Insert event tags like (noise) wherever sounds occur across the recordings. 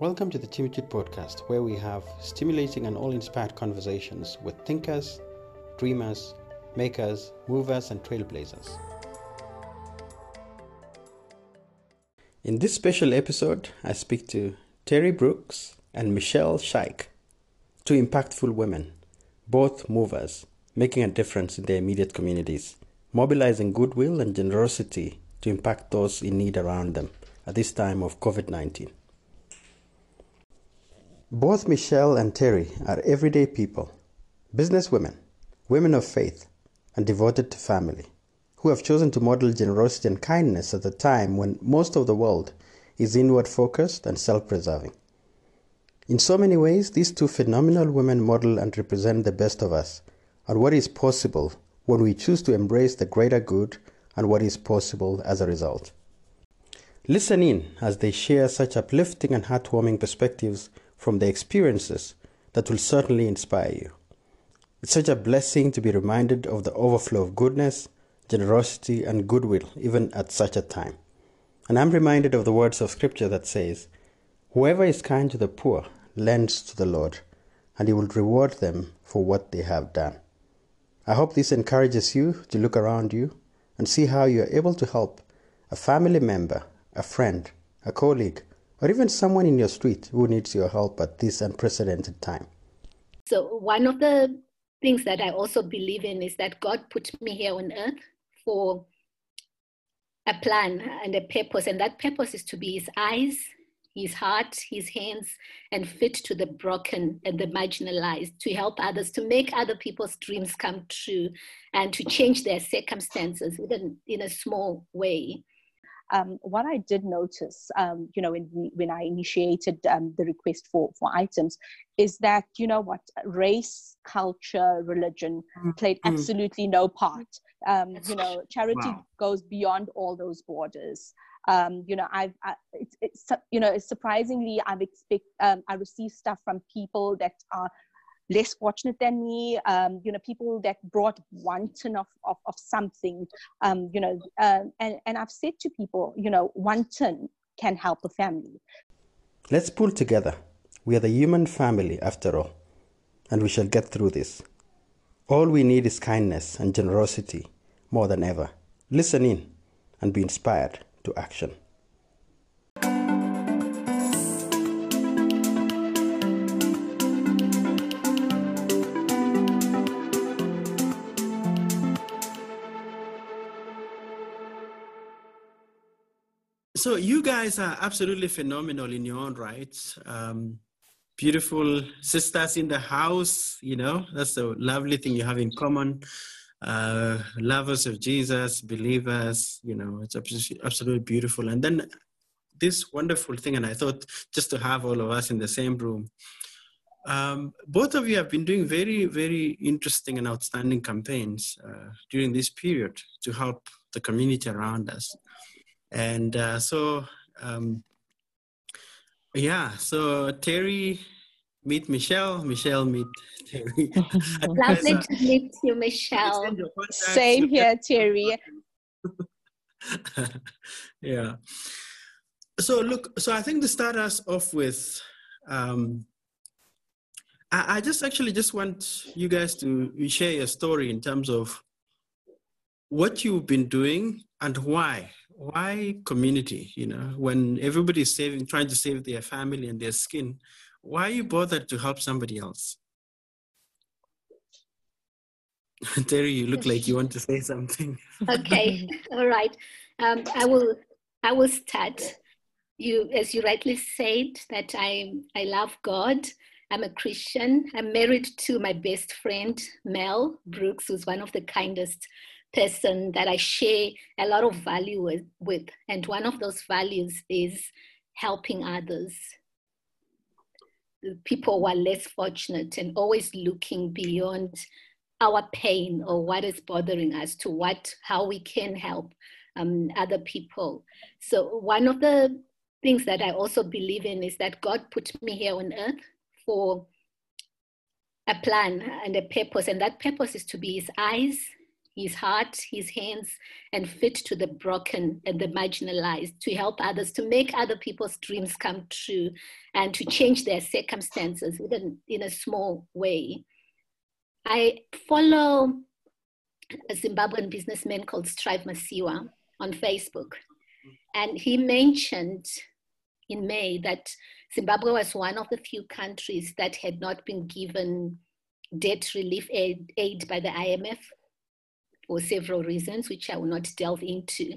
Welcome to the Timothy podcast, where we have stimulating and all inspired conversations with thinkers, dreamers, makers, movers, and trailblazers. In this special episode, I speak to Terry Brooks and Mishelle Shaik, two impactful women, both movers, making a difference in their immediate communities, mobilizing goodwill and generosity to impact those in need around them at this time of COVID 19. Both Mishelle and Terry are everyday people, businesswomen, women of faith, and devoted to family, who have chosen to model generosity and kindness at a time when most of the world is inward focused and self preserving. In so many ways, these two phenomenal women model and represent the best of us and what is possible when we choose to embrace the greater good and what is possible as a result. Listen in as they share such uplifting and heartwarming perspectives from their experiences that will certainly inspire you. It's such a blessing to be reminded of the overflow of goodness, generosity, and goodwill even at such a time. And I'm reminded of the words of Scripture that says, Whoever is kind to the poor lends to the Lord, and He will reward them for what they have done. I hope this encourages you to look around you and see how you are able to help a family member, a friend, a colleague, or even someone in your street who needs your help at this unprecedented time. So, one of the things that I also believe in is that God put me here on earth for a plan and a purpose, and that purpose is to be His eyes, His heart, His hands, and fit to the broken and the marginalized, to help others, to make other people's dreams come true, and to change their circumstances even in a small way um, what I did notice, um, you know, when, when I initiated um, the request for, for items, is that, you know what, race, culture, religion mm-hmm. played mm. absolutely no part. Um, you know, charity wow. goes beyond all those borders. Um, you know, I've, I, it's, it's, you know, surprisingly, I've expect, um, I receive stuff from people that are less fortunate than me, um, you know, people that brought one ton of, of, of something, um, you know, uh, and, and I've said to people, you know, one ton can help a family. Let's pull together. We are the human family after all, and we shall get through this. All we need is kindness and generosity more than ever. Listen in and be inspired to action. So you guys are absolutely phenomenal in your own right. Um, beautiful sisters in the house, you know, that's a lovely thing you have in common. Uh, lovers of Jesus, believers, you know, it's absolutely beautiful. And then this wonderful thing, and I thought just to have all of us in the same room. Um, both of you have been doing very, very interesting and outstanding campaigns uh, during this period to help the community around us. And uh, so, um, yeah, so Terry meet Mishelle, Mishelle meet Terry. (laughs) (laughs) Lovely to meet you, Mishelle. Same here, Terry. (laughs) yeah. So look, so I think to start us off with, um, I, I just actually just want you guys to share your story in terms of what you've been doing and why why community you know? When everybody's saving trying to save their family and their skin why are you bothered to help somebody else? (laughs) Terry you look like you want to say something. (laughs) Okay all right. Um, i will i will start. You as you rightly said that i i love god. I'm a christian. I'm married to my best friend mel brooks who's one of the kindest person that I share a lot of value with, with. And one of those values is helping others. People who are less fortunate and always looking beyond our pain or what is bothering us to what how we can help um, other people. So one of the things that I also believe in is that God put me here on earth for a plan and a purpose, and that purpose is to be His eyes his heart, his hands, and feet to the broken and the marginalized to help others, to make other people's dreams come true, and to change their circumstances even in a small way. I follow a Zimbabwean businessman called Strive Masiyiwa on Facebook, and he mentioned in May that Zimbabwe was one of the few countries that had not been given debt relief aid, aid by the IMF for several reasons, which I will not delve into.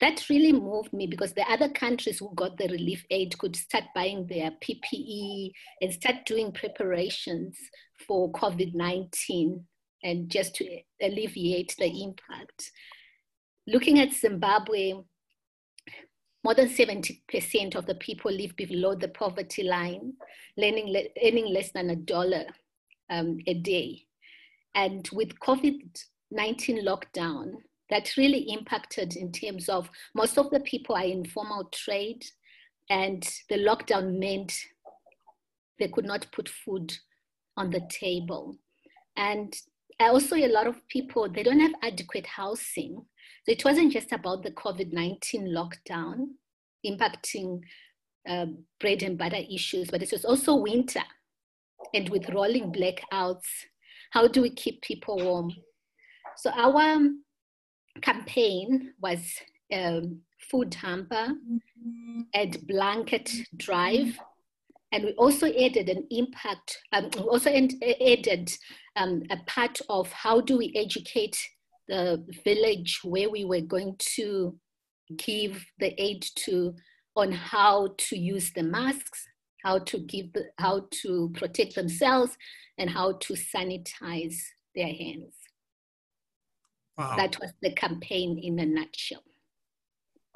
That really moved me because the other countries who got the relief aid could start buying their PPE and start doing preparations for COVID 19 and just to alleviate the impact. Looking at Zimbabwe, more than 70% of the people live below the poverty line, earning, earning less than a dollar um, a day. And with COVID 19 lockdown, that really impacted in terms of most of the people are in formal trade, and the lockdown meant they could not put food on the table. And also, a lot of people they don't have adequate housing. So it wasn't just about the COVID 19 lockdown impacting uh, bread and butter issues, but it was also winter and with rolling blackouts. How do we keep people warm? So our campaign was um, food hamper mm-hmm. and blanket drive. And we also added an impact, um, we also added um, a part of how do we educate the village where we were going to give the aid to on how to use the masks, how to give, how to protect themselves, and how to sanitize their hands. Wow. That was the campaign in a nutshell.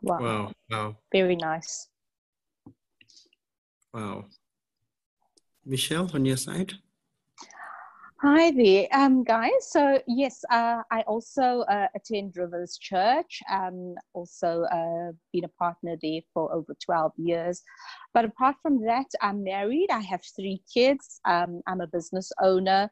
Wow. Wow. wow. Very nice. Wow. Mishelle, on your side? Hi there, um, guys. So yes, uh, I also uh, attend Rivers Church. Um, also uh, been a partner there for over 12 years. But apart from that, I'm married. I have three kids. Um, I'm a business owner.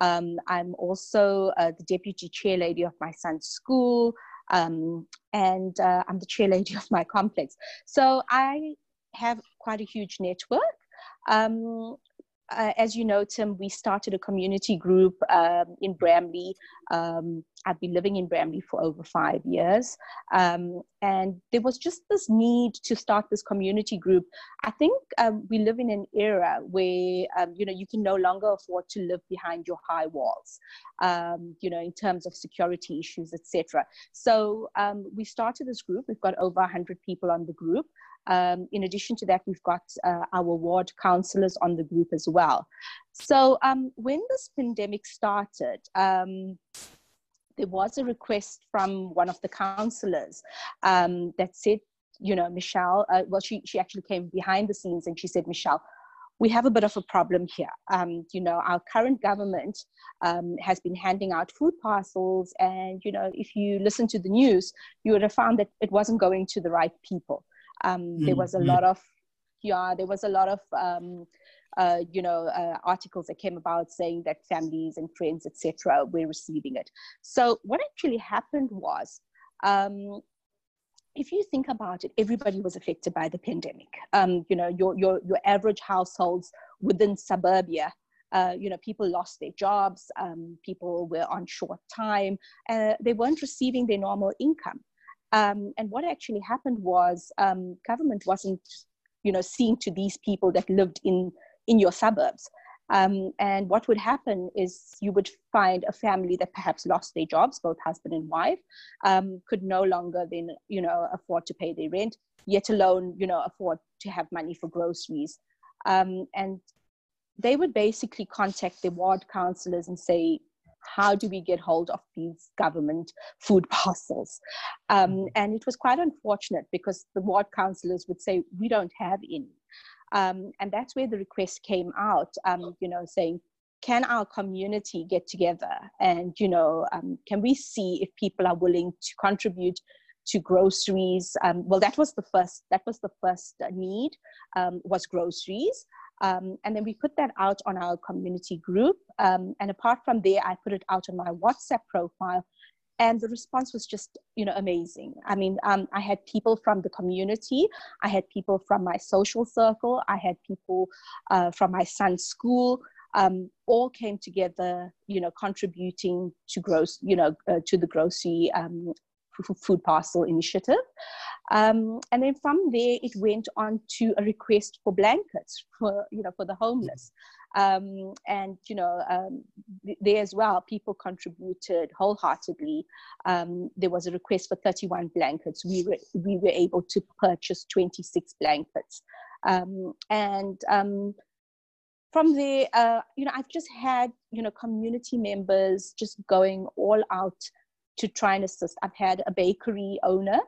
Um, I'm also uh, the deputy chair lady of my son's school, um, and uh, I'm the chair lady (laughs) of my complex. So I have quite a huge network. Um, uh, as you know, Tim, we started a community group um, in Bramley. Um, I've been living in Bramley for over five years. Um, and there was just this need to start this community group. I think um, we live in an era where, um, you know, you can no longer afford to live behind your high walls, um, you know, in terms of security issues, etc. So we started this group. We've got over 100 people on the group. Um, in addition to that, we've got uh, our ward councillors on the group as well. So um, when this pandemic started, um, there was a request from one of the councillors um, that said, you know, Mishelle, uh, well, she, she actually came behind the scenes and she said, Mishelle, we have a bit of a problem here. Um, you know, our current government um, has been handing out food parcels, and you know, if you listen to the news, you would have found that it wasn't going to the right people. Um, mm-hmm. There was a lot of, yeah, there was a lot of, um, uh, you know, uh, articles that came about saying that families and friends, etc., were receiving it. So what actually happened was, um, if you think about it, everybody was affected by the pandemic. Um, you know, your your your average households within suburbia uh, you know, people lost their jobs, um, people were on short time, uh, they weren't receiving their normal income. Um, and what actually happened was um, government wasn't, you know, seeing to these people that lived in in your suburbs. Um, and what would happen is you would find a family that perhaps lost their jobs, both husband and wife, um, could no longer then, you know, afford to pay their rent, yet alone, you know, afford to have money for groceries. Um, and they would basically contact their ward councillors and say, how do we get hold of these government food parcels? Um, mm-hmm. and it was quite unfortunate because the ward councillors would say, we don't have any. Um, and that's where the request came out, um, you know, saying, can our community get together and, you know, um, can we see if people are willing to contribute to groceries? Um, well, that was the first, that was the first need, um, was groceries. Um, and then we put that out on our community group. Um, and apart from there, I put it out on my WhatsApp profile. and the response was just you know amazing i mean um, i had people from the community i had people from my social circle i had people uh, from my son's school um, all came together you know contributing to gross you know uh, to the grocery um, food parcel initiative. Um, and then from there it went on to a request for blankets for you know for the homeless. Um, and you know um, there as well people contributed wholeheartedly. Um, there was a request for 31 blankets. We were we were able to purchase 26 blankets. Um, and um, from there uh, you know i've just had you know community members just going all out to try and assist i've had a bakery owner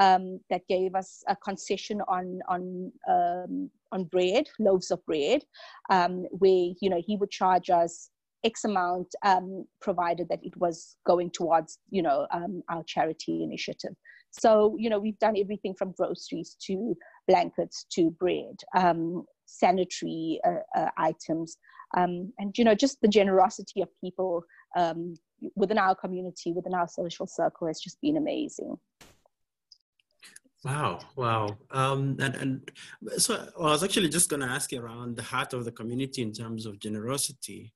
um, that gave us a concession on on um, on bread, loaves of bread, um, where you know he would charge us X amount, um, provided that it was going towards you know um, our charity initiative. So you know we've done everything from groceries to blankets to bread, um, sanitary uh, uh, items, and you know just the generosity of people within our community, within our social circle has just been amazing. Wow, wow. Um, and, and so I was actually just going to ask you around the heart of the community in terms of generosity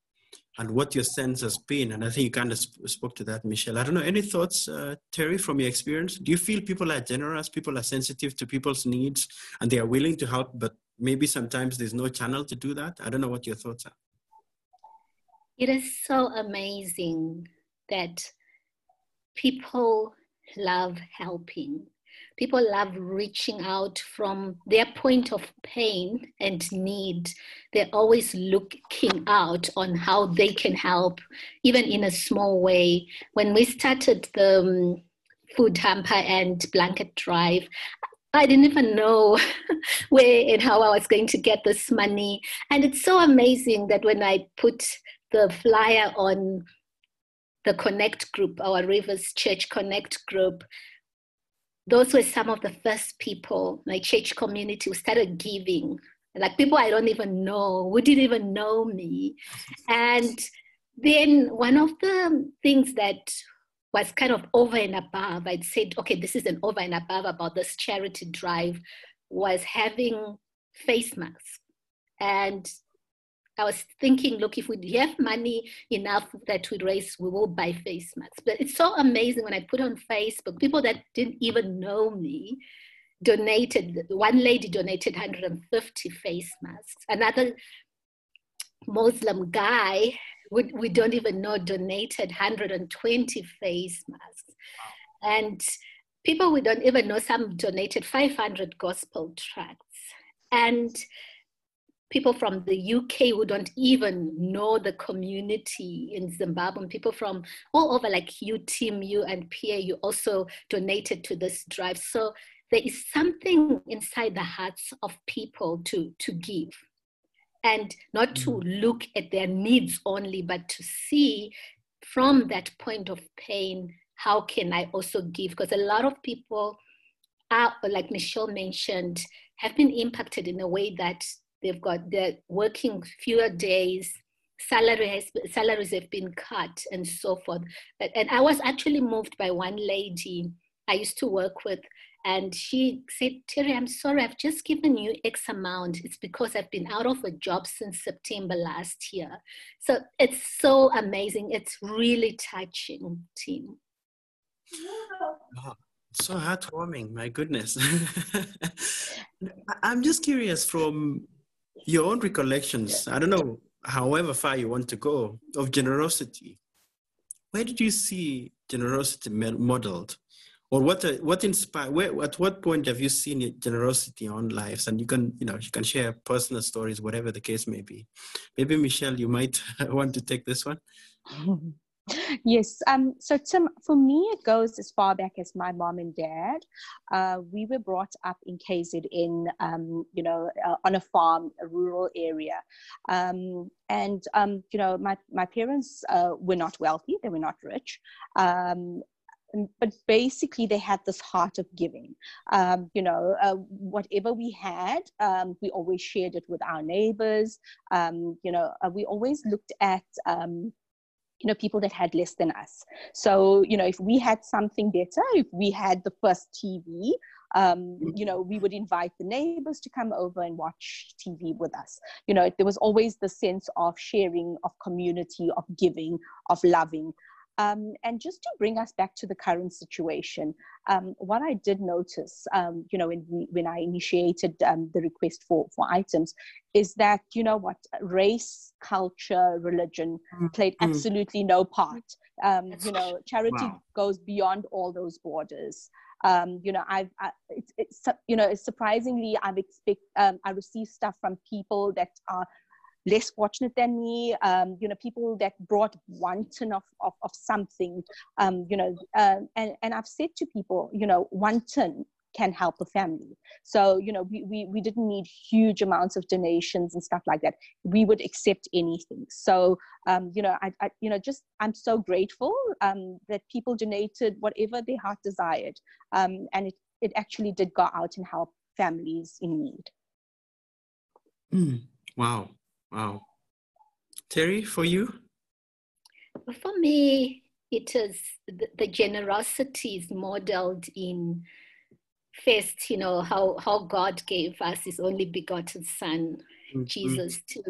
and what your sense has been. And I think you kind of sp- spoke to that, Mishelle. I don't know, any thoughts, uh, Terry, from your experience? Do you feel people are generous, people are sensitive to people's needs, and they are willing to help, but maybe sometimes there's no channel to do that? I don't know what your thoughts are. It is so amazing that people love helping people love reaching out from their point of pain and need. They're always looking out on how they can help, even in a small way. When we started the um, food hamper and blanket drive, I didn't even know (laughs) where and how I was going to get this money. And it's so amazing that when I put the flyer on the Connect group, our Rivers Church Connect group, those were some of the first people, my church community, who started giving. Like people I don't even know, who didn't even know me. And then one of the things that was kind of over and above, I'd said, okay, this is an over and above about this charity drive, was having face masks. And I was thinking, look, if we have money enough that we raise, we will buy face masks. But it's so amazing when I put on Facebook, people that didn't even know me donated. One lady donated 150 face masks. Another Muslim guy, we, we don't even know, donated 120 face masks. And people we don't even know, some donated 500 gospel tracts. And people from the UK who don't even know the community in Zimbabwe, and people from all over like you, Team you and PAU also donated to this drive. So there is something inside the hearts of people to, to give and not to mm. look at their needs only, but to see from that point of pain, how can I also give? Because a lot of people are, like Mishelle mentioned, have been impacted in a way that They've got they're working fewer days. Salary has, salaries have been cut and so forth. And I was actually moved by one lady I used to work with, and she said, Terry, I'm sorry, I've just given you X amount. It's because I've been out of a job since September last year. So it's so amazing. It's really touching, team. Wow. So heartwarming, my goodness. (laughs) I'm just curious from your own recollections, I don't know, however far you want to go, of generosity. Where did you see generosity modeled? Or what, uh, what inspired, where, at what point have you seen generosity on lives? And you can, you know, you can share personal stories, whatever the case may be. Maybe Mishelle, you might (laughs) want to take this one. (laughs) yes. Um, so, Tim, for me, it goes as far back as my mom and dad. Uh, we were brought up in KZN, In um, you know, uh, on a farm, a rural area. Um, and, um, you know, my, my parents uh, were not wealthy, they were not rich. Um, but basically they had this heart of giving um, you know uh, whatever we had um, we always shared it with our neighbors um, you know uh, we always looked at um, you know people that had less than us. So you know if we had something better if we had the first tv um, you know we would invite the neighbors to come over and watch tv with us. You know there was always the sense of sharing of community of giving of loving um, and just to bring us back to the current situation, um, what I did notice, um, you know, when, we, when I initiated um, the request for, for items, is that, you know what, race, culture, religion mm, played mm. absolutely no part. Um, you know, (laughs) charity wow. goes beyond all those borders. Um, you know, I've, I, it's, it's, you know, surprisingly, I've expect, um, I receive stuff from people that are less fortunate than me, um, you know, people that brought one ton of, of, of something, um, you know, uh, and, and I've said to people, you know, one ton can help a family. So, you know, we, we, we didn't need huge amounts of donations and stuff like that. We would accept anything. So, um, you know, I, I, you know, just, I'm so grateful um, that people donated whatever their heart desired. Um, and it, it actually did go out and help families in need. Mm, wow. Wow. Terry, for you? For me, it is the, the generosity is modeled in first, you know, how, how God gave us his only begotten son, mm-hmm. Jesus, to,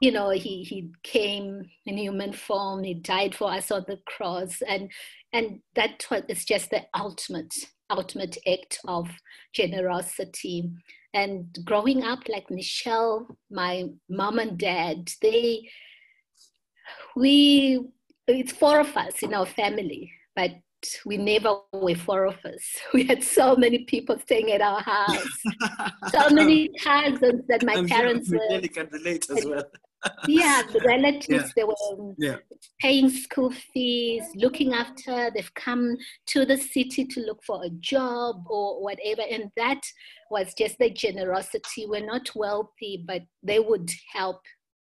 you know, he, he came in human form, he died for us on the cross. And, and that is just the ultimate, ultimate act of generosity. And growing up, like Mishelle, my mom and dad, they, we, it's four of us in our family, but we never were four of us. (laughs) We had so many people staying at our house, (laughs) so many cousins that my I'm parents sure were. can relate as well. Yeah, the (laughs) relatives, Yeah. they were Yeah. paying school fees, looking after, they've come to the city to look for a job or whatever. And that was just the generosity. We're not wealthy, but they would help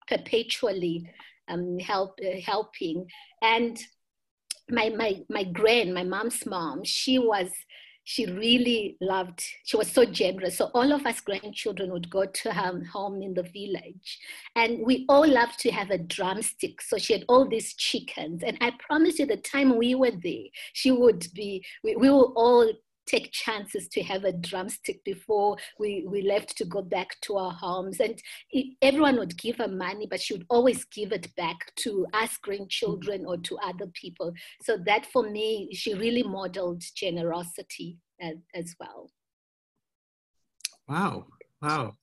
perpetually, um, help uh, helping. And my my my grand, my mom's mom, she was she really loved she was so generous. So all of us grandchildren would go to her home in the village and we all loved to have a drumstick. So she had all these chickens. And i promise you the time we were there she would be we, we were all take chances to have a drumstick before we, we left to go back to our homes. And it, everyone would give her money, but she would always give it back to us grandchildren or to other people. So that for me, she really modeled generosity as, as well. Wow. Wow.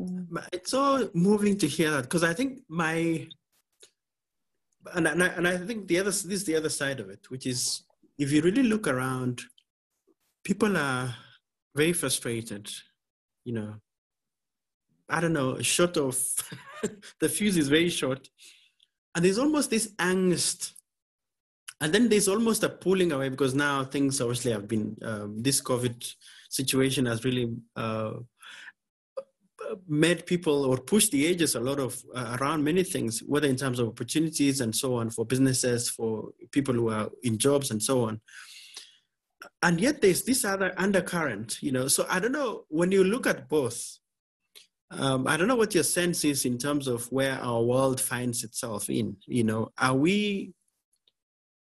Mm. It's so moving to hear that because I think my, and, and, I, and I think the other, this is the other side of it, which is if you really look around people are very frustrated, you know. I don't know, short of (laughs) the fuse is very short. And there's almost this angst. And then there's almost a pulling away because now things obviously have been, um, this COVID situation has really uh, made people or pushed the ages a lot of uh, around many things, whether in terms of opportunities and so on for businesses, for people who are in jobs and so on and yet there's this other undercurrent, you know. So I don't know when you look at both. Um, I don't know what your sense is in terms of where our world finds itself in. You know, are we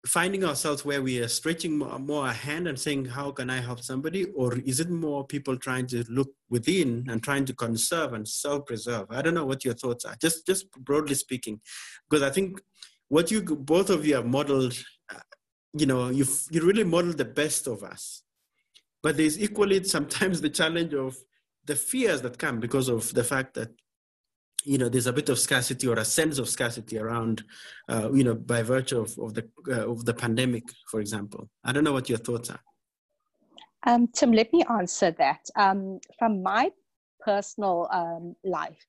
finding ourselves where we are stretching more, more a hand and saying, "How can I help somebody?" Or is it more people trying to look within and trying to conserve and self-preserve? I don't know what your thoughts are. Just, just broadly speaking, because I think what you both of you have modeled you know, you you really model the best of us. But there's equally sometimes the challenge of the fears that come because of the fact that you know there's a bit of scarcity or a sense of scarcity around uh, you know by virtue of, of the uh, of the pandemic for example. I don't know what your thoughts are. Um, tim let me answer that. Um, from my personal um, life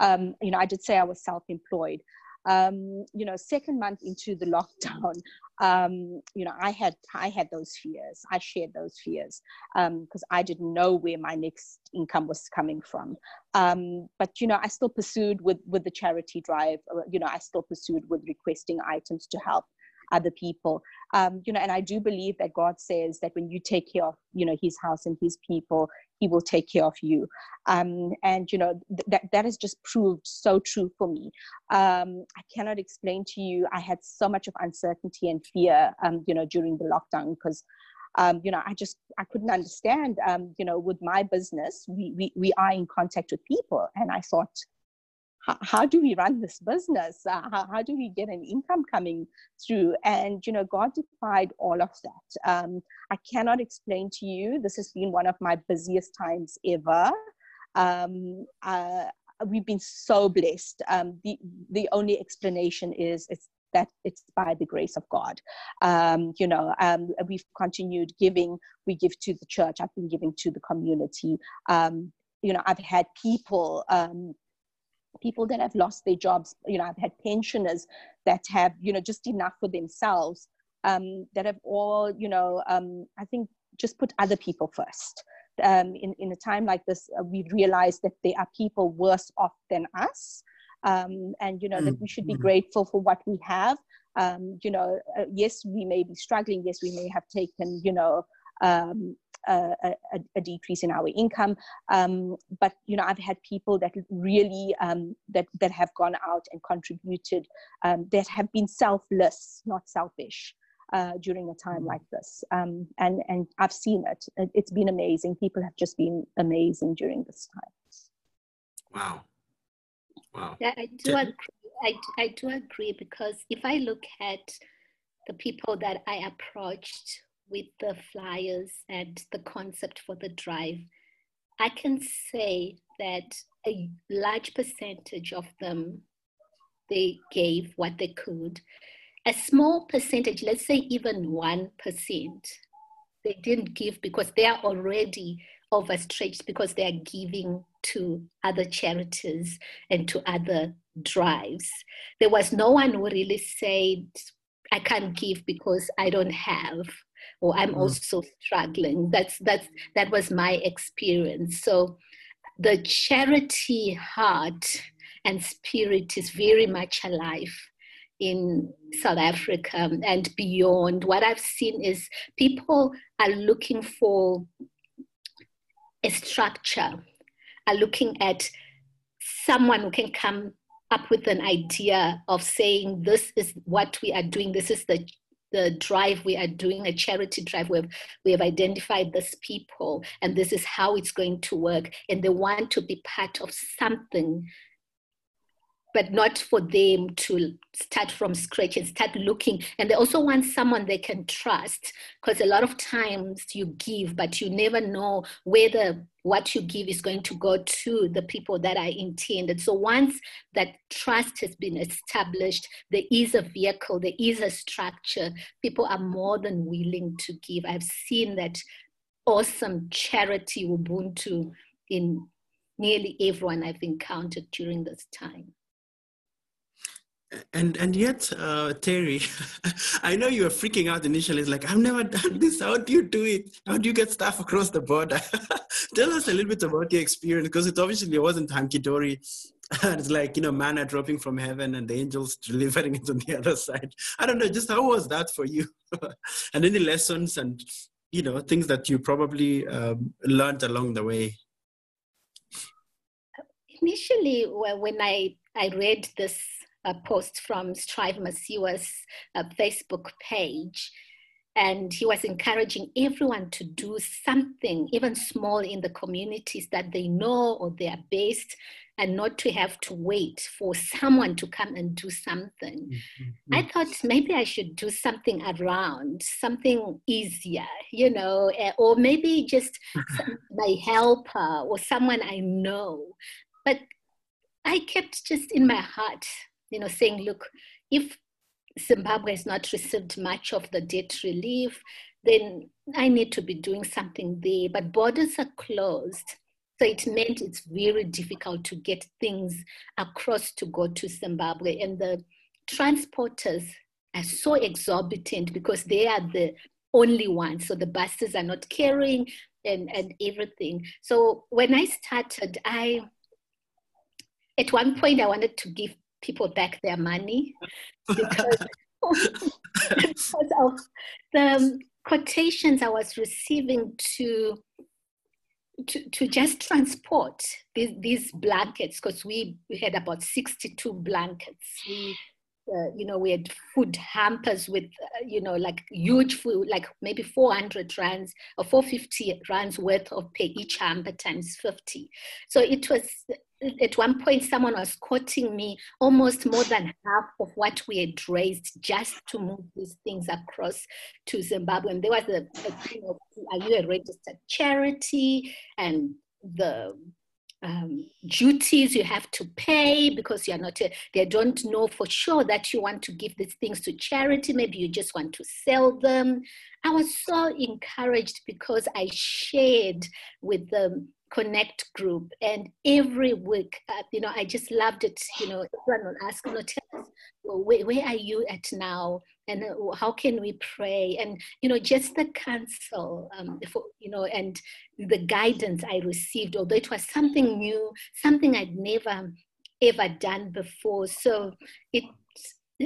um, you know i did say i was self-employed um, you know, second month into the lockdown, (laughs) um, you know, I had I had those fears. I shared those fears because um, I didn't know where my next income was coming from. Um, but you know, I still pursued with with the charity drive. Uh, you know, I still pursued with requesting items to help other people um, you know and i do believe that god says that when you take care of you know his house and his people he will take care of you. Um, and you know th- that that has just proved so true for me. Um, i cannot explain to you. I had so much of uncertainty and fear um, you know during the lockdown because um, you know, I just I couldn't understand. Um, you know, with my business, we, we we are in contact with people, and I thought, how, do we run this business? Uh, how, how do we get an income coming through? And, you know, God defied all of that. Um, I cannot explain to you. This has been one of my busiest times ever. Um, uh, we've been so blessed. Um, the, the only explanation is it's that it's by the grace of God. Um, you know, um, we've continued giving. We give to the church. I've been giving to the community. Um, you know, I've had people um, people that have lost their jobs you know i've had pensioners that have you know just enough for themselves um, that have all you know um, i think just put other people first um, in, in a time like this uh, we realize that there are people worse off than us um, and you know mm-hmm. that we should be mm-hmm. grateful for what we have um, you know uh, yes we may be struggling yes we may have taken you know um, a, a, a, decrease in our income. Um, but you know, I've had people that really um, that that have gone out and contributed um, that have been selfless, not selfish. Uh, during a time like this, um, and and I've seen it. It's been amazing. People have just been amazing during this time. Wow, wow. Yeah, I do agree. I, I do agree because if I look at the people that I approached with the flyers and the concept for the drive, I can say that a large percentage of them they gave what they could. A small percentage, let's say even 1%, they didn't give because they are already overstretched because they are giving to other charities and to other drives. There was no one who really said, I can't give because I don't have or I'm mm. also struggling. That's that's that was my experience. So the charity heart and spirit is very much alive in South Africa and beyond. What I've seen is people are looking for a structure, are looking at someone who can come up with an idea of saying this is what we are doing this is the the drive we are doing a charity drive where we have identified these people and this is how it's going to work. And they want to be part of something but not for them to start from scratch and start looking. And they also want someone they can trust because a lot of times you give, but you never know whether what you give is going to go to the people that are intended. So once that trust has been established, there is a vehicle, there is a structure, people are more than willing to give. I've seen that awesome charity Ubuntu in nearly everyone I've encountered during this time and and yet uh, terry (laughs) i know you were freaking out initially it's like i've never done this. How do you do it? How do you get stuff across the border? (laughs) Tell us a little bit about your experience because it obviously wasn't hunky-dory. (laughs) It's like you know manna dropping from heaven and the angels delivering it on the other side. I don't know just how was that for you? And any lessons and you know things that you probably um, learned along the way? Initially when i i read this a post from Strive Masiyiwa's uh, Facebook page. And he was encouraging everyone to do something, even small, in the communities that they know or they are based, and not to have to wait for someone to come and do something. Mm-hmm. I thought maybe I should do something around, something easier, you know, eh, or maybe just (laughs) my helper or someone I know. But I kept just in my heart you know, saying, look, if Zimbabwe has not received much of the debt relief, then I need to be doing something there. But borders are closed. So it meant it's very difficult to get things across to go to Zimbabwe. And the transporters are so exorbitant because they are the only ones. So the buses are not carrying and, and everything. So when I started, I at one point I wanted to give people back their money (laughs) because, (laughs) because of the quotations I was receiving to to, to just transport these, these blankets because we, we had about 62 blankets. We uh, you know, we had food hampers with, uh, you know, like huge food, like maybe 400 rands or 450 rands worth of pay each hamper times 50. So it was, at one point, someone was quoting me almost more than half of what we had raised just to move these things across to Zimbabwe. And there was a, a of, are you a registered charity? And the um, duties you have to pay because you're not, a, they don't know for sure that you want to give these things to charity. Maybe you just want to sell them. I was so encouraged because I shared with them connect group and every week uh, you know i just loved it you know everyone would ask you know tell us well, where, where are you at now and uh, how can we pray and you know just the counsel um, for, you know and the guidance i received although it was something new something i'd never ever done before so it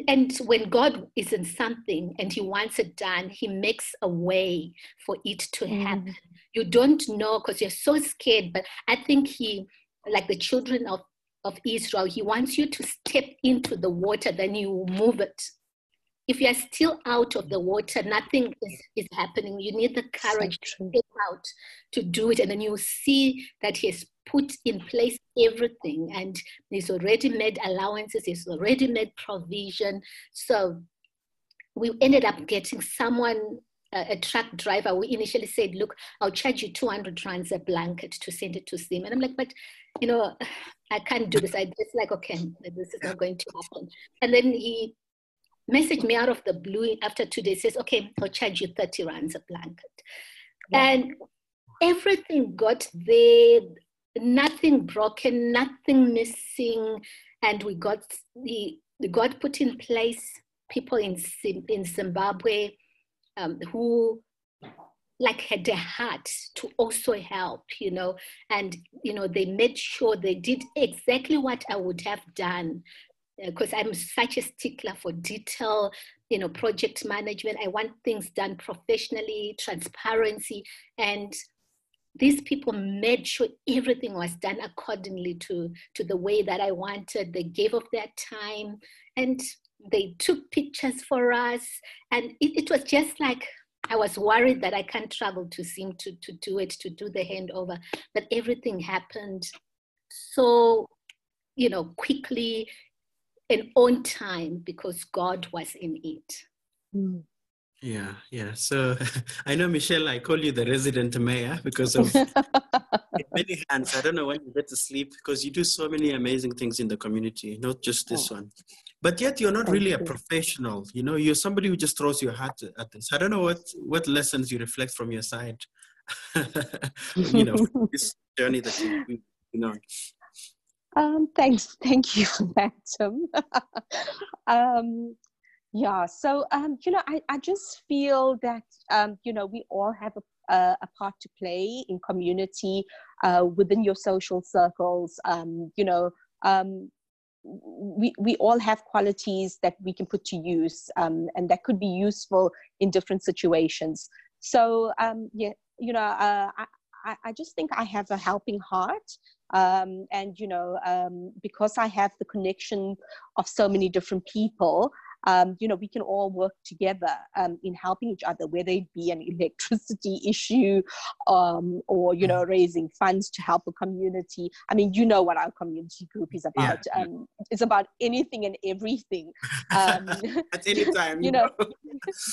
and when God is in something and He wants it done, He makes a way for it to mm. happen. Mm. You don't know because you're so scared, but I think He, like the children of, of Israel, He wants you to step into the water, then you move it if you are still out of the water, nothing is, is happening. You need the courage so to step out to do it. And then you see that He has put in place everything and He's already made allowances, He's already made provision. So we ended up getting someone a truck driver, we initially said, look, I'll charge you 200 rands a blanket to send it to Zim. And I'm like, but, you know, I can't do this. I just like, okay, this is not going to happen. And then he messaged me out of the blue after two days, says, okay, I'll charge you 30 rands a blanket. And everything got there, nothing broken, nothing missing. And we got the, God put in place people in, in Zimbabwe um, who like had a heart to also help, you know, and you know they made sure they did exactly what I would have done because uh, I'm such a stickler for detail, you know, project management. I want things done professionally, transparency, and these people made sure everything was done accordingly to, to the way that I wanted. They gave of their time and they took pictures for us. And it, it was just like I was worried that I can't travel to Zim to, to do it, to do the handover. But everything happened so, you know, quickly and on time because God was in it. Mm. Yeah, yeah. So (laughs) I know, Mishelle, I call you the resident mayor because of (laughs) many hands. I don't know when you get to sleep because you do so many amazing things in the community, not just this oh. one. But yet you're not Thank really you. a professional. You know, you're somebody who just throws your hat at this. I don't know what, what lessons you reflect from your side, (laughs) you know, this journey that you've been on. Um, thanks, thank you for that, Tim. um, yeah, so um, you know, I, I just feel that um, you know we all have a, a, a part to play in community uh, within your social circles. Um, you know, um, we we all have qualities that we can put to use, um, and that could be useful in different situations. So um, yeah, you know, uh, I, I, just think I have a helping heart. Um, and, you know, um, because I have the connection of so many different people, um, you know, we can all work together um, in helping each other, whether it be an electricity (laughs) issue um, or, you know, mm. raising funds to help a community. I mean, you know what our community group is about. Yeah. Um, it's about anything and everything. Um, (laughs) at any (laughs) time, you know,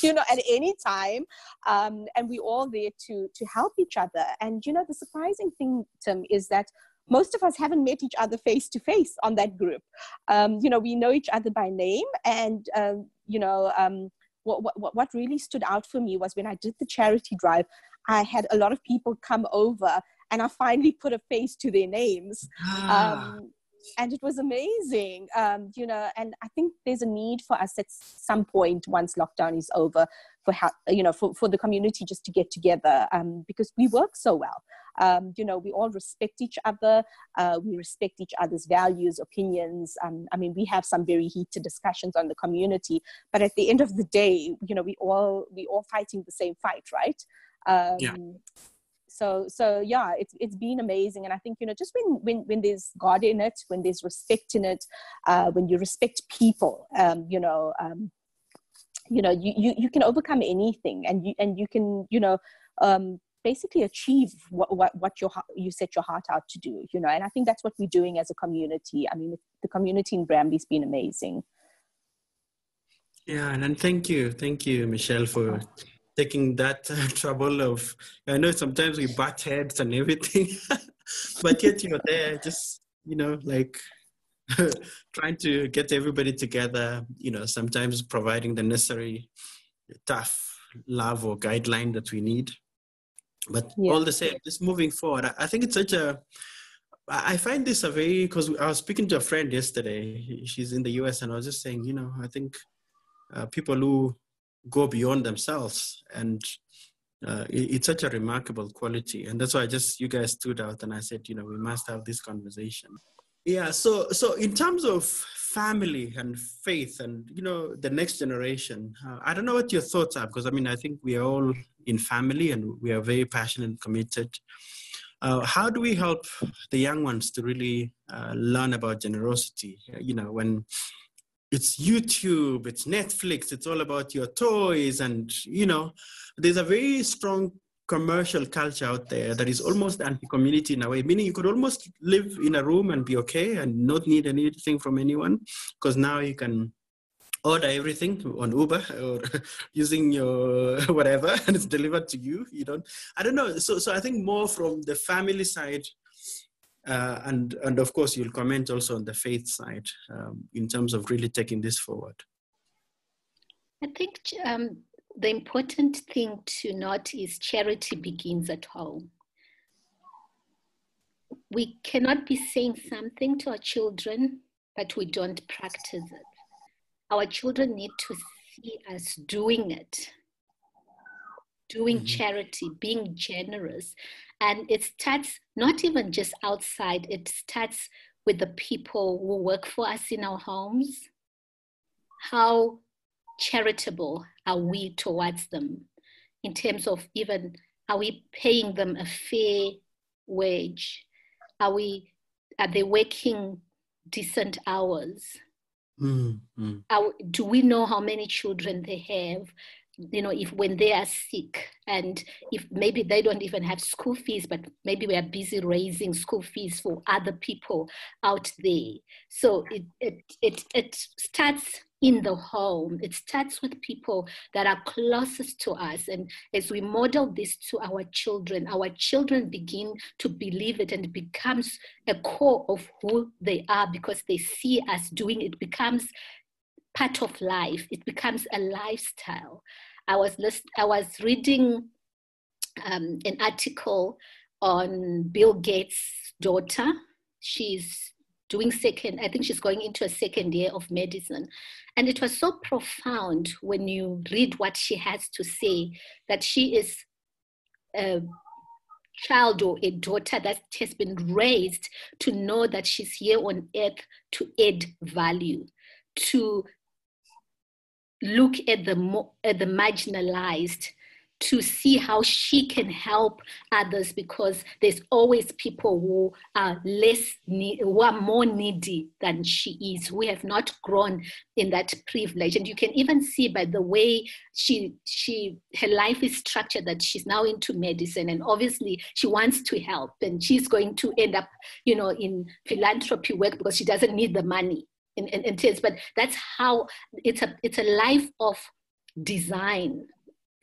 you know, at any time. Um, and we're all there to, to help each other. And, you know, the surprising thing, Tim, is that most of us haven't met each other face to face on that group. Um, you know, we know each other by name, and um, you know, um, what, what what really stood out for me was when I did the charity drive. I had a lot of people come over, and I finally (laughs) put a face to their names. Ah. Um, and it was amazing um, you know and i think there's a need for us at some point once lockdown is over for how you know for, for the community just to get together um, because we work so well um, you know we all respect each other. Uh, we respect each other's values opinions. Um, i mean we have some very heated discussions on the community but at the end of the day you know we all we all fighting the same fight right? Yeah. Um, so so yeah it's it's been amazing. And i think you know just when when when there's god in it when there's respect in it uh, when you respect people um, you know um, you know you, you you can overcome anything and you and you can you know um, basically achieve what, what, what your you set your heart out to do you know? And i think that's what we're doing as a community. I mean the community in bramley's been amazing. Yeah and thank you. Thank you mishelle for taking that uh, (laughs) trouble of i know sometimes we butt heads and everything (laughs) but yet you're there just you know like (laughs) trying to get everybody together you know sometimes providing the necessary tough love or guideline that we need but yeah. all the same, just moving forward, I, I think it's such a. I find this a very because I was speaking to a friend yesterday. She's in the US, and I was just saying, you know, I think uh, people who go beyond themselves and uh, it, it's such a remarkable quality and that's why i just you guys stood out and i said you know we must have this conversation yeah so so in terms of family and faith and you know the next generation uh, i don't know what your thoughts are because i mean i think we are all in family and we are very passionate and committed. Uh, how do we help the young ones to really uh, learn about generosity? You know, when it's YouTube, it's Netflix, it's all about your toys, and you know, there's a very strong commercial culture out there that is almost anti-community in a way meaning you could almost live in a room and be okay and not need anything from anyone because now you can order everything on Uber or (laughs) using your (laughs) whatever and it's delivered to you. You don't, I don't know. So, so I think more from the family side, uh, and and of course you'll comment also on the faith side um, in terms of really taking this forward. I think um, the important thing to note is charity begins at home. We cannot be saying something to our children, but we don't practice it our children need to see us doing it doing mm-hmm. charity being generous and it starts not even just outside it starts with the people who work for us in our homes how charitable are we towards them in terms of even are we paying them a fair wage are we are they working decent hours Mm-hmm. Our, do we know how many children they have? You know, if when they are sick and if maybe they don't even have school fees, but maybe we are busy raising school fees for other people out there. So it it it, it starts in the home. It starts with people that are closest to us. And as we model this to our children, our children begin to believe it and it becomes a core of who they are because they see us doing it, becomes part of life. It becomes a lifestyle. I was list, I was reading um, an article on Bill Gates' daughter. She's doing second, I think she's going into a second year of medicine. And it was so profound when you read what she has to say that she is a child or a daughter that has been raised to know that she's here on earth to add value, to look at the, at the marginalized, to see how she can help others because there's always people who are less need, who are more needy than she is We have not grown in that privilege. And you can even see by the way she she her life is structured that she's now into medicine and obviously she wants to help and she's going to end up you know in philanthropy work because she doesn't need the money in, in, in terms but that's how it's a it's a life of design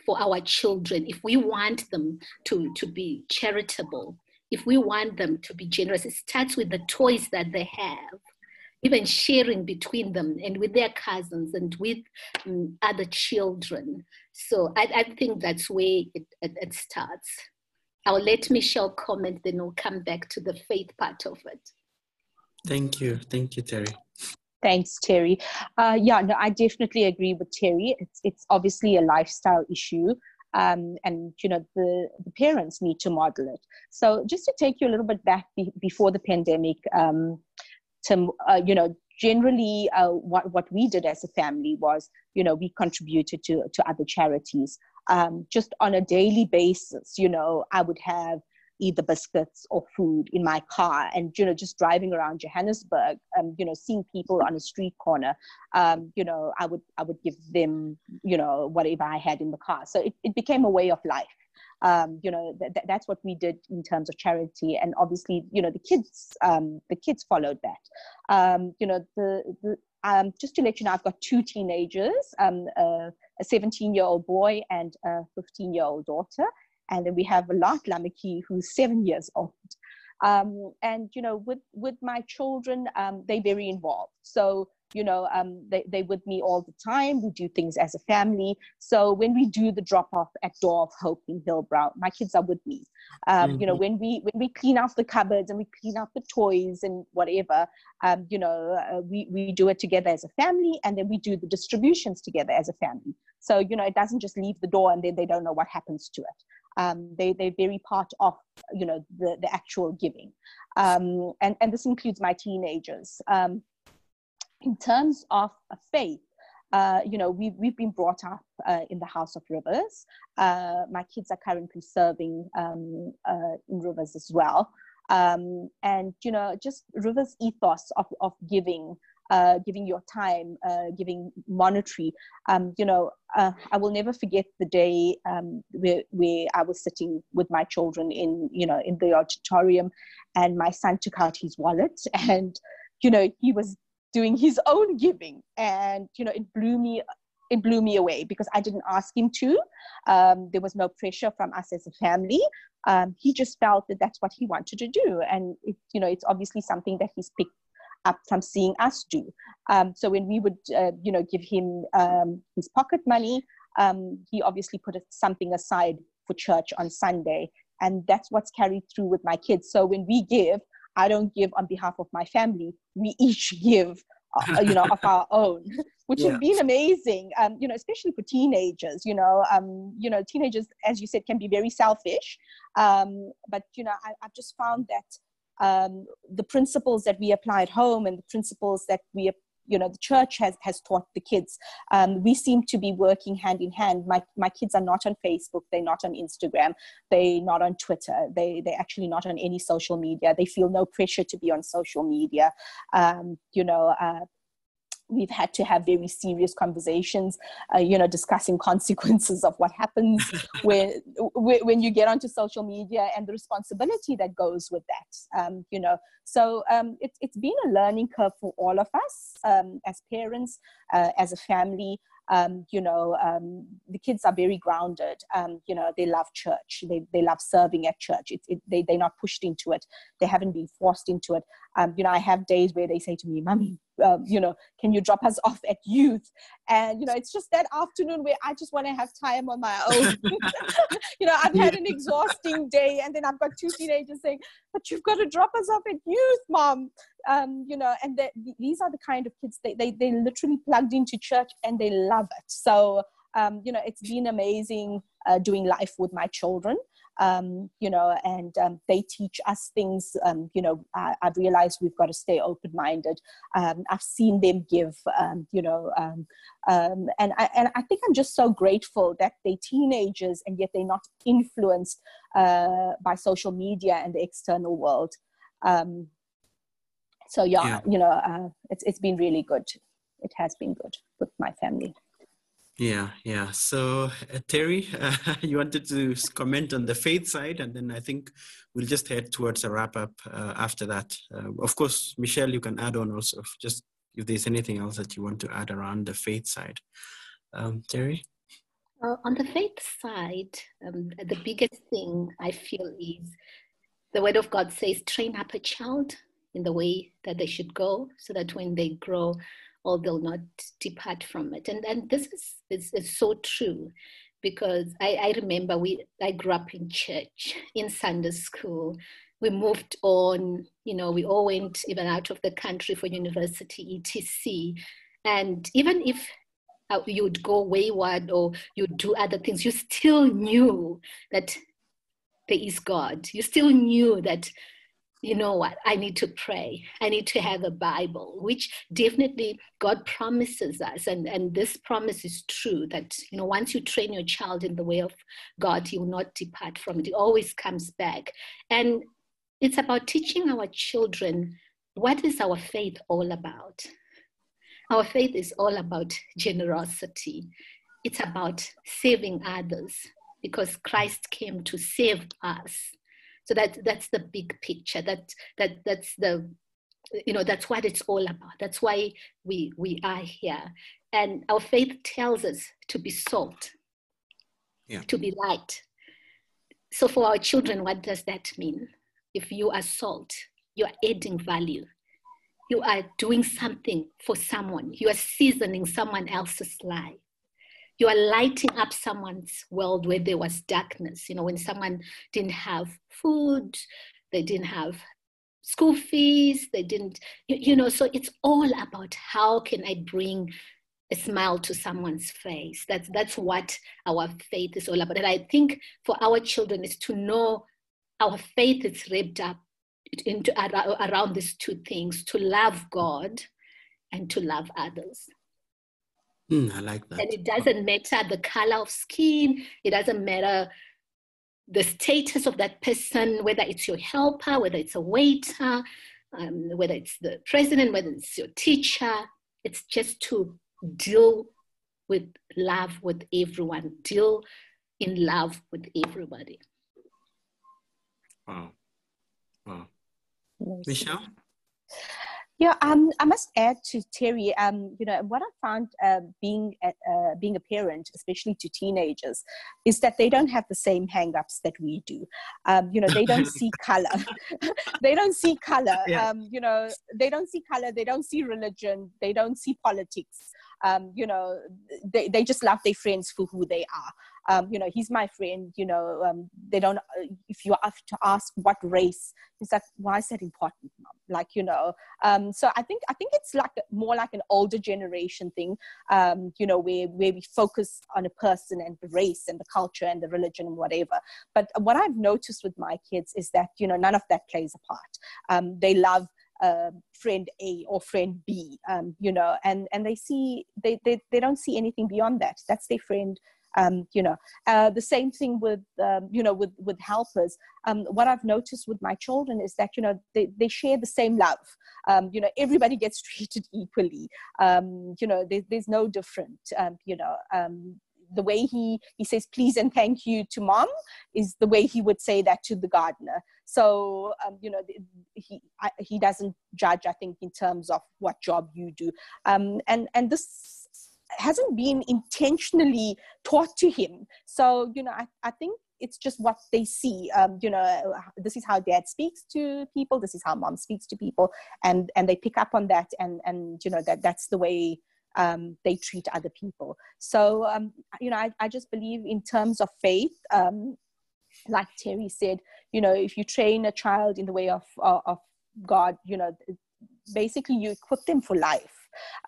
for our children, if we want them to, to be charitable, if we want them to be generous, it starts with the toys that they have, even sharing between them and with their cousins and with um, other children. So I, I think that's where it, it, it starts. I'll let Mishelle comment, then we'll come back to the faith part of it. Thank you. Thank you, Terry. Thanks, Terry. Uh, yeah, no, I definitely agree with Terry. It's it's obviously a lifestyle issue, um, and you know the the parents need to model it. So just to take you a little bit back be, before the pandemic, um, to uh, you know generally uh, what what we did as a family was you know we contributed to to other charities. um, just on a daily basis, you know, I would have either biscuits or food in my car and you know just driving around johannesburg um, you know seeing people on a street corner um, you know i would i would give them you know whatever i had in the car. So it, it became a way of life. Um, you know th- that's what we did in terms of charity. And obviously you know the kids um, the kids followed that. Um, you know the, the um, just to let you know i've got two teenagers um, uh, a 17 year old boy and a 15 year old daughter and then we have a laatlammetjie, who's seven years old. Um, and you know, with with my children, um, they're very involved. So you know, um, they they with me all the time. We do things as a family. So when we do the drop off at Door of Hope in Hillbrow, my kids are with me. Mm-hmm. You know, mm-hmm. when we when we clean out the cupboards and we clean out the toys and whatever, um, you know, uh, we we do it together as a family, and then we do the distributions together as a family. So you know, it doesn't just leave the door and then they don't know what happens to it um, they, they're very part of you know the, the actual giving um, and, and this includes my teenagers um, in terms of faith uh, you know, we've, we've been brought up uh, in the House of Rivers. Uh, my kids are currently serving um, uh, in Rivers as well. Um, and, you know, just Rivers' ethos of, of giving uh, giving your time, uh, giving monetary. Um, you know, uh, I will never forget the day um, where, where I was sitting with my children in, you know, in the auditorium, and my son took out his wallet, (laughs) and you know, he was doing his own giving, and you know, it blew me. It blew me away because I didn't ask him to. Um, there was no pressure from us as a family. Um, he just felt that that's what he wanted to do, and it, you know, it's obviously something that he's picked from seeing us do. Um, so when we would, uh, you know, give him um, his pocket money, um, he obviously put something aside for church on Sunday, and that's what's carried through with my kids. So when we give, I don't give on behalf of my family. We each give, uh, you know, of our (laughs) own, which yeah. has been amazing. Um, you know, especially for teenagers. You know, um, you know, teenagers, as you said, can be very selfish. Um, but you know, I, I've just found that um, the principles that we apply at home and the principles that we you know the church has has taught the kids um, we seem to be working hand in hand. My my kids are not on facebook they're not on instagram they're not on twitter they they're actually not on any social media. They feel no pressure to be on social media. Um, you know uh, we've had to have very serious conversations uh, you know discussing (laughs) consequences of what happens when when you get onto social media and the responsibility that goes with that um, you know so um, it, it's been a learning curve for all of us um, as parents uh, as a family um, you know, um, the kids are very grounded. Um, you know, they love church. They, they love serving at church. It, it, they, they're not pushed into it. They haven't been forced into it. Um, you know, I have days where they say to me, Mommy, um, you know, can you drop us off at youth? And, you know, it's just that afternoon where I just want to have time on my own. (laughs) (laughs) you know, I've had an exhausting day and then I've got two teenagers saying, but you've got to drop us off at youth, mom. Um, you know, and these are the kind of kids, they, they, they literally plugged into church and they love it. So, um, you know, it's been amazing uh, doing life with my children um, you know, and um, they teach us things. Um, you know, I, have realized we've got to stay open minded. Um, I've seen them give, um, you know, um, and I and I think I'm just so grateful that they're teenagers and yet they're not influenced uh, by social media and the external world. so yeah, yeah, you know, uh, it's it's been really good. It has been good with my family. Yeah, yeah. So, uh, Terry, uh, (laughs) you wanted to comment on the faith side, and then I think we'll just head towards a wrap up uh, after that. Uh, of course, Mishelle, you can add on also, just if there's anything else that you want to add around the faith side. Um, Terry? On the faith side, um, the biggest thing I feel is the Word of God says, train up a child in the way that they should go, so that when they grow, or they'll not depart from it. And and this is is, is so true because I, I remember we I grew up in church, in Sunday school. We moved on, you know, we all went even out of the country for university, etc. And even if uh, you'd go wayward or you'd do other things, you still knew that there is God. You still knew that you know what? I need to pray. I need to have a Bible, which definitely God promises us. And, and this promise is true that, you know, once you train your child in the way of God, he will not depart from it. He always comes back. And it's about teaching our children what is our faith all about. Our faith is all about generosity. It's about saving others because Christ came to save us so that that's the big picture. That that that's the you know that's what it's all about. That's why we we are here. And our faith tells us to be salt, yeah. to be light. So for our children, what does that mean? If you are salt, you are adding value. You are doing something for someone. You are seasoning someone else's life you are lighting up someone's world where there was darkness. You know, when someone didn't have food, they didn't have school fees, they didn't, you, know, so it's all about how can I bring a smile to someone's face. That's that's what our faith is all about. And I think for our children is to know our faith is wrapped up into around these two things: to love God and to love others. Mm, I like that. And it doesn't matter the color of skin, it doesn't matter the status of that person, whether it's your helper, whether it's a waiter, um, whether it's the president, whether it's your teacher. It's just to deal with love with everyone, deal in love with everybody. Wow. Wow. Mishelle? Yeah, um, I must add to Terry. Um, you know what I found uh, being a, uh, being a parent, especially to teenagers, is that they don't have the same hang-ups that we do. Um, you know, they don't (laughs) see color. (laughs) they don't see color. Yeah. Um, you know, they don't see color. They don't see religion. They don't see politics. Um, you know, they, they just love their friends for who they are um, you know, he's my friend, you know, um, they don't, uh, if you have to ask what race, it's like, why is that important, mom? Like, you know, um, so I think, I think it's like more like an older generation thing, um, you know, where, where we focus on a person and the race and the culture and the religion and whatever. But what I've noticed with my kids is that, you know, none of that plays a part. Um, they love uh, friend A or friend B, um, you know, and, and they see, they, they, they don't see anything beyond that. That's their friend um, you know uh, the same thing with um, you know with with helpers. Um, what i've noticed with my children is that you know they, they share the same love. Um, you know everybody (laughs) gets treated equally. Um, you know there, there's no different. Um, you know the way he he says please and thank you to mom is the way he would say that to the gardener. So um, you know he I, he doesn't judge i think in terms of what job you do. Um, and and this hasn't been intentionally taught to him. So, you know, I, I think it's just what they see. Um, you know, this is how dad speaks to people. This is how mom speaks to people, and and they pick up on that, and and you know that that's the way um, they treat other people. So um, you know, I, I just believe in terms of faith. Um, like Terry said, you know, if you train a child in the way of of, of God, you know, basically you equip them for life.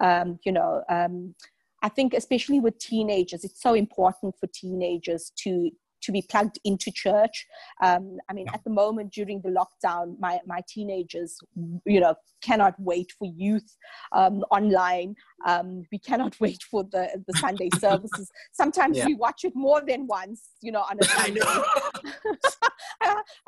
Um, you know, um, I think especially with teenagers, it's so important for teenagers to to be plugged into church. Um, I mean, yeah. at the moment during the lockdown, my, my teenagers, you know, cannot wait for youth um, online. Um, we cannot (laughs) wait for the, the Sunday (laughs) services. Sometimes yeah. we watch it more than once, you know, on a (laughs) Sunday.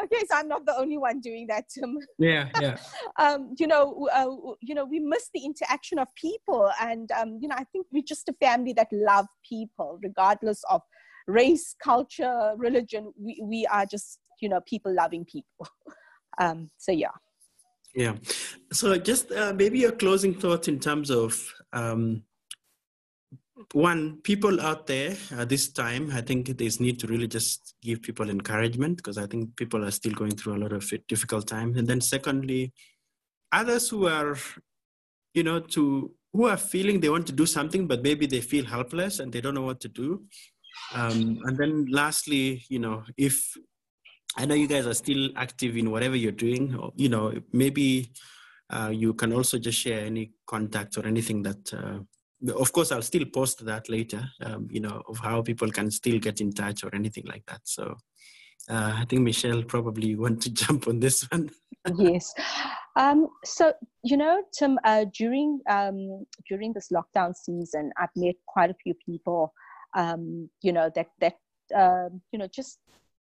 Okay, so I'm not the only one doing that, Tim. (laughs) Yeah, yeah. um, you know, uh, you know, we miss the interaction of people, and um, you know, I think we're just a family that love people, regardless of race, culture, religion. We we are just you know people loving people. (laughs) um, so yeah. Yeah. So just uh, maybe your closing thoughts in terms of um, one people out there at this time i think there's need to really just give people encouragement because i think people are still going through a lot of difficult times. And then secondly others who are you know to who are feeling they want to do something but maybe they feel helpless and they don't know what to do. Um, and then lastly you know if i know you guys are still active in whatever you're doing or, you know maybe uh, you can also just share any contacts or anything that uh, of course i'll still post that later um, you know of how people can still get in touch or anything like that so Uh, I think Mishelle probably (laughs) want to jump on this one. yes. Um, so you know, Tim, uh, during um, during this lockdown season, I've met quite a few people. Um, you know that that um, you know just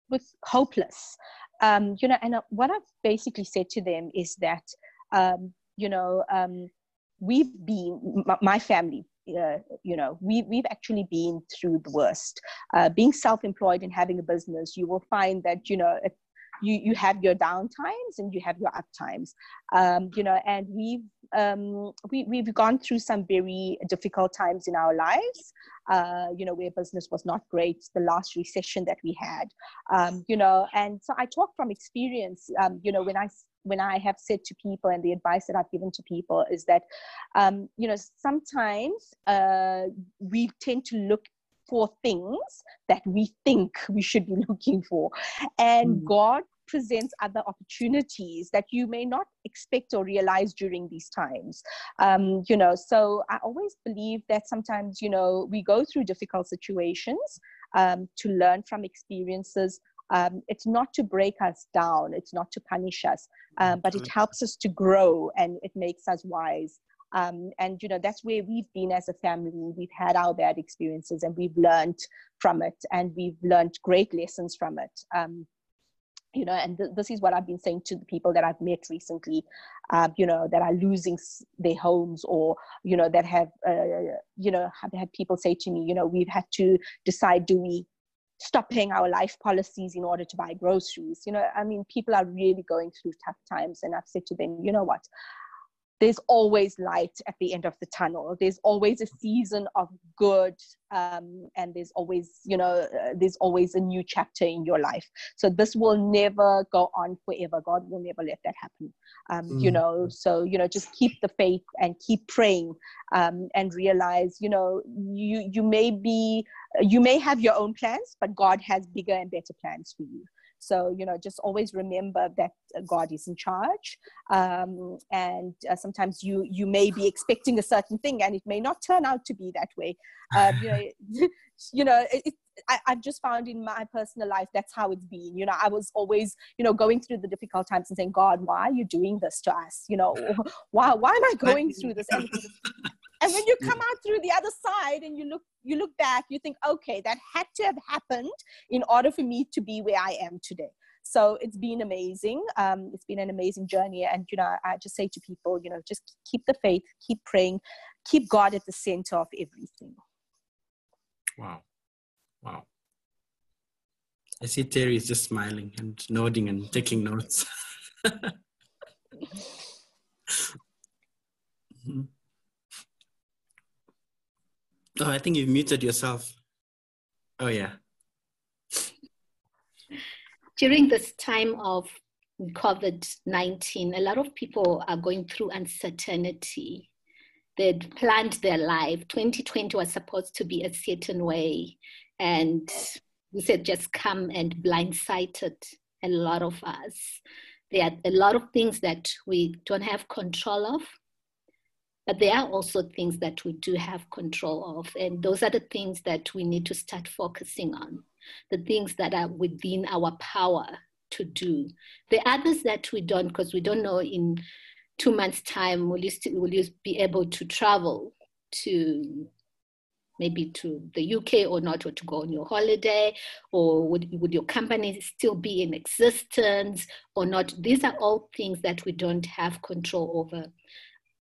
with hopeless. Um, you know, and uh, what I've basically said to them is that you know we've been my family uh, you know, we, we've actually been through the worst. Uh, being self-employed and having a business, you will find that, you know, you, you have your down times and you have your up times, um, you know, and we've, um, we, we've gone through some very difficult times in our lives, uh, you know, where business was not great, the last recession that we had, um, you know, and so I talk from experience, um, you know, when I when I have said to people and the advice that I've given to people is that, um, you know, sometimes uh, we tend to look for things that we think we should be (laughs) looking for. And mm. God presents other opportunities that you may not expect or realize during these times um, you know so i always believe that sometimes you know we go through difficult situations um, to learn from experiences um, it's not to break us down it's not to punish us um, but it helps us to grow and it makes us wise. Um, and you know that's where we've been as a family. We've had our bad experiences and we've learned from it and we've learned great lessons from it. Um, you know and th- this is what i've been saying to the people that i've met recently uh, you know that are losing their homes or you know that have uh, you know have had people say to me you know we've had to decide do we stop paying our life policies in order to buy groceries. You know, I mean, people are really going through tough times. And I've said to them, you know what? There's always light at the end of the tunnel. There's always a season of good um, and there's always you know uh, there's always a new chapter in your life. So this will never go on forever. God will never let that happen. Um, mm. you know so you know just keep the faith and keep praying um, and realize you know you you may be you may have your own plans but god has bigger and better plans for you so, you know, just always remember that God is in charge. Um, and uh, sometimes you, you may be expecting a certain thing and it may not turn out to be that way. Um, you know, (laughs) you know it, I, have just found in my personal life that's how it's been. You know, I was always, you know, going through the difficult times and saying, God, why are you doing this to us? You know, (laughs) why why am I going through this? (laughs) And, when you come out through the other side and you look you look back you think okay that had to have happened in order for me to be where i am today. So it's been amazing. Um, it's been an amazing journey. And you know i just say to people you know just keep the faith keep praying keep god at the center of everything. Wow. Wow. I see terry is just smiling and nodding and taking notes. (laughs) (laughs) Mm-hmm. Oh, I think you've muted yourself. Oh, yeah. During this time of COVID 19, a lot of people are going through uncertainty. They'd planned their life. 2020 was supposed to be a certain way. And we said just come and blindsided a lot of us. There are a lot of things that we don't have control of but there are also things that we do have control of. And those are the things that we need to start focusing on, the things that are within our power to do. The others that we don't, because we don't know in two months' time, will you, still, will you be able to travel to maybe to the UK or not, or to go on your holiday, or would, would your company still be in existence or not? These are all things that we don't have control over.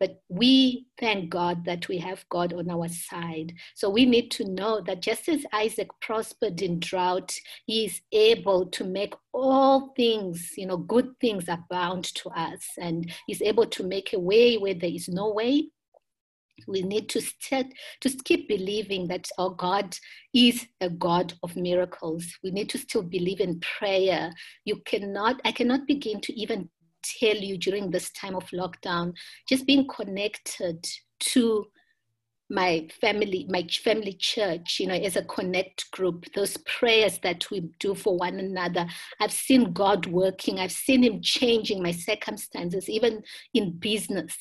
But we thank God that we have God on our side. So we need to know that just as Isaac prospered in drought, he is able to make all things, you know, good things abound to us. And he's able to make a way where there is no way. We need to start, to keep believing that our God is a God of miracles. We need to still believe in prayer. You cannot, I cannot begin to even tell you during this time of lockdown, just being connected to my family, my family church, you know, as a connect group, those prayers that we do for one another. I've seen God working. I've seen Him changing my circumstances, even in business.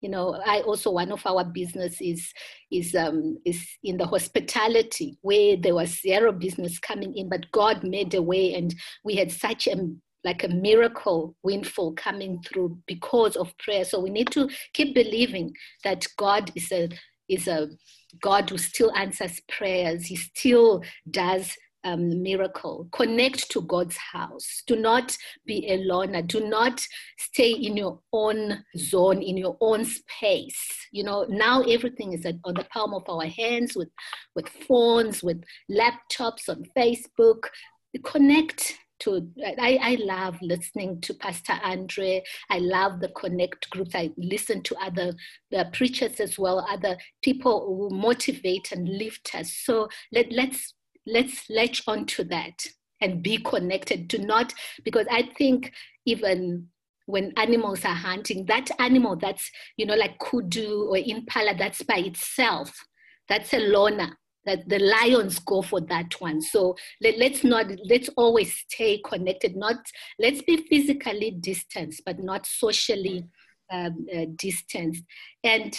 you know i also one of our business is is um is in the hospitality where there was zero business coming in but god made a way and we had such a like a miracle windfall coming through because of prayer so we need to keep believing that god is a is a god who still answers prayers he still does um, miracle. Connect to God's house. Do not be alone. Do not stay in your own zone, in your own space. You know, now everything is on the palm of our hands with, with phones, with laptops, on Facebook. Connect to I, I love listening to pastor andre. I love the connect groups. I listen to other the preachers as well other people who motivate and lift us. So let, let's let's latch onto that and be connected. To not because i think even when animals are hunting that animal that's you know like kudu or impala that's by itself that's a loner that the lions go for that one. So let, us not let's always stay connected not let's be physically distanced but not socially um, uh, distanced. And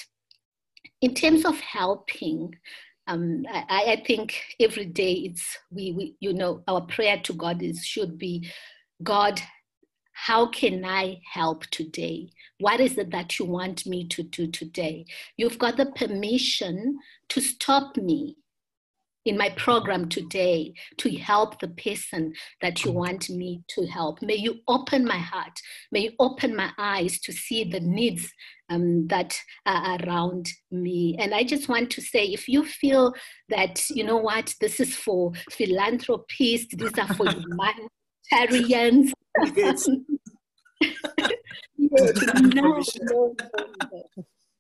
in terms of helping um, I, I, think every day it's we, we you know our prayer to god is should be god how can i help today? What is it that you want me to do today? You've got the permission to stop me in my program today to help the person that you want me to help. May you open my heart. May you open my eyes to see the needs um, that are around me. And I just want to say if you feel that, you know what, this is for philanthropists, these are for humanitarians. (laughs) (laughs) no, no, no, no.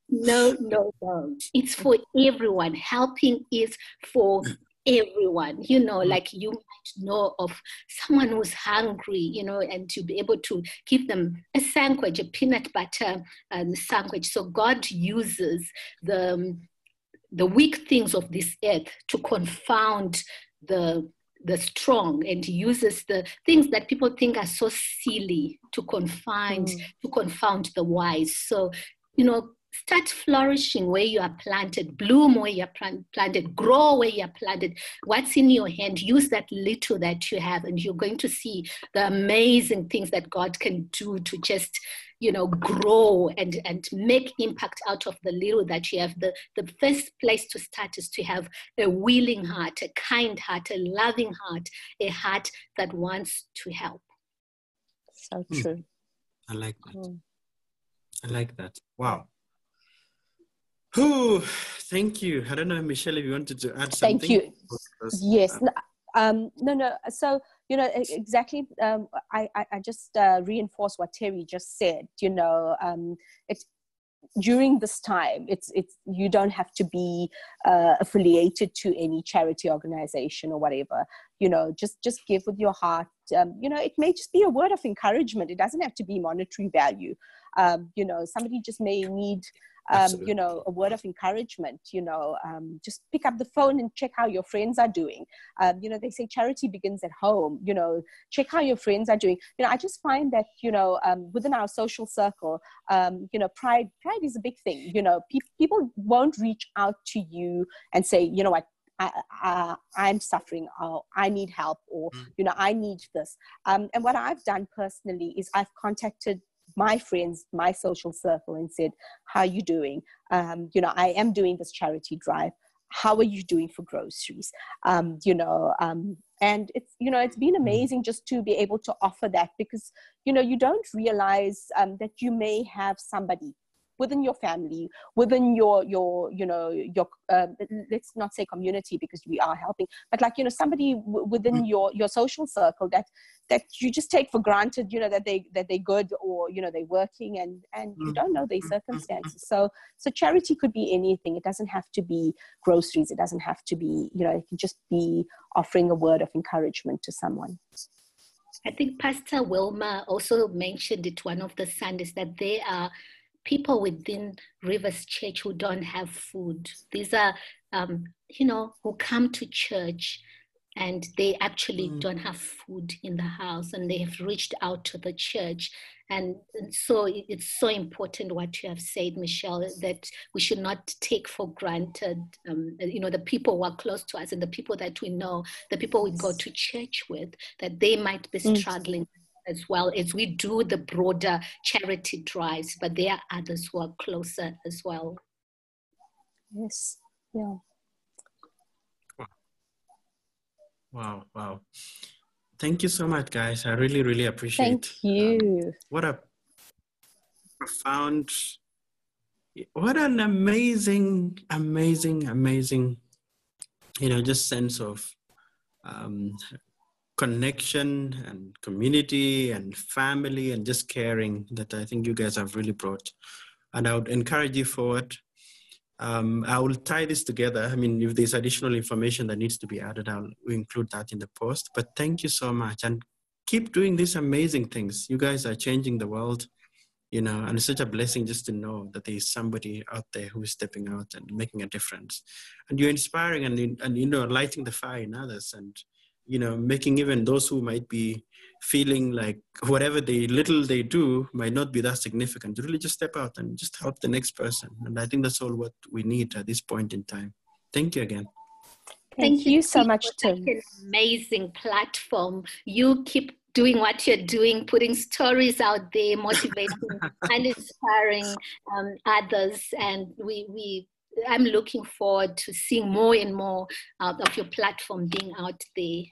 No, no, no. It's for everyone. Helping is for everyone. You know, mm. like you might know of someone who's hungry, you know, and to be able to give them a sandwich, a peanut butter um, sandwich. So God uses the um, the weak things of this earth to confound the the strong and uses the things that people think are so silly to confound mm. to confound the wise so you know start flourishing where you are planted, bloom where you are planted, grow where you are planted. What's in your hand, use that little that you have, and you're going to see the amazing things that God can do to just you know grow and and make impact out of the little that you have the the first place to start is to have a willing heart a kind heart a loving heart a heart that wants to help so hmm. true mm. i like that mm. i like that wow Oh, thank you. I don't know, Mishelle, if you wanted to add something. Thank you. Yes. Um, no, no. So, you know, exactly. Um, I, I, I just uh, reinforce what Terry just said. You know, um, it's during this time. It's it's you don't have to be uh, affiliated to any charity organization or whatever. You know, just just give with your heart. Um, you know, it may just be a word of encouragement. It doesn't have to be monetary value. Um, you know, somebody just may need um, you know, a word of encouragement, you know, um, just pick up the phone and check how your friends are doing. Um, you know, they say charity begins at home, you know, check how your friends are doing. You know, I just find that, you know, um, within our social circle, um, you know, pride, pride is a big thing. You know, pe- people won't reach out to you and say, you know what, I, am suffering or I need help or mm. you know I need this. Um, and what I've done personally is I've contacted my friends, my social circle, and said, "How are you doing? Um, you know, I am doing this charity drive. How are you doing for groceries? Um, you know, um, and it's you know it's been mm-hmm. amazing just to be able to offer that because you know you don't realize um, that you may have somebody within your family within your your you know your uh, let's not say community because we are helping but like you know somebody w- within mm. your your social circle that that you just take for granted you know that they that they're good or you know they're working and and you don't know their mm. circumstances. So so charity could be anything. It doesn't have to be groceries. It doesn't have to be you know it can just be offering a word of encouragement to someone. I think Pastor Wilma also mentioned it one of the Sundays that there are people within Rivers Church who don't have food. These are, um, you know, who come to church and they actually mm. don't have food in the house and they have reached out to the church And, so it's so important what you have said, Mishelle, that we should not take for granted, um, you know, the people who are close to us and the people that we know, the people we go to church with, that they might be mm. struggling. As well as we do the broader charity drives, but there are others who are closer as well. Yes, yeah. Wow, wow. Thank you so much, guys. I really, really appreciate Thank you. Um, what a profound, what an amazing, amazing, amazing, you know, just sense of um, connection and community and family and just caring that I think you guys have really brought. And I would encourage you forward um, I will tie this together. I mean, if there's additional information that needs to be added, I'll include that in the post. But thank you so much and keep doing these amazing things. You guys are changing the world, you know, and it's such a blessing just to know that there's somebody out there who is stepping out and making a difference. And you're inspiring and, and you know, lighting the fire in others and, you know, making even those who might be feeling like whatever they little they do might not be that significant. To really just step out and just help the next person. And i think that's all what we need at this point in time. Thank you again. Thank, thank you so much tim. An amazing platform. You keep doing what you're doing putting stories out there motivating (laughs) and inspiring um, others. And we we i'm looking forward to seeing more and more uh, of your platform being out there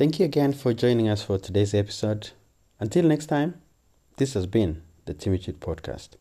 Thank you again for joining us for today's episode. Until next time, this has been the Timmy Podcast.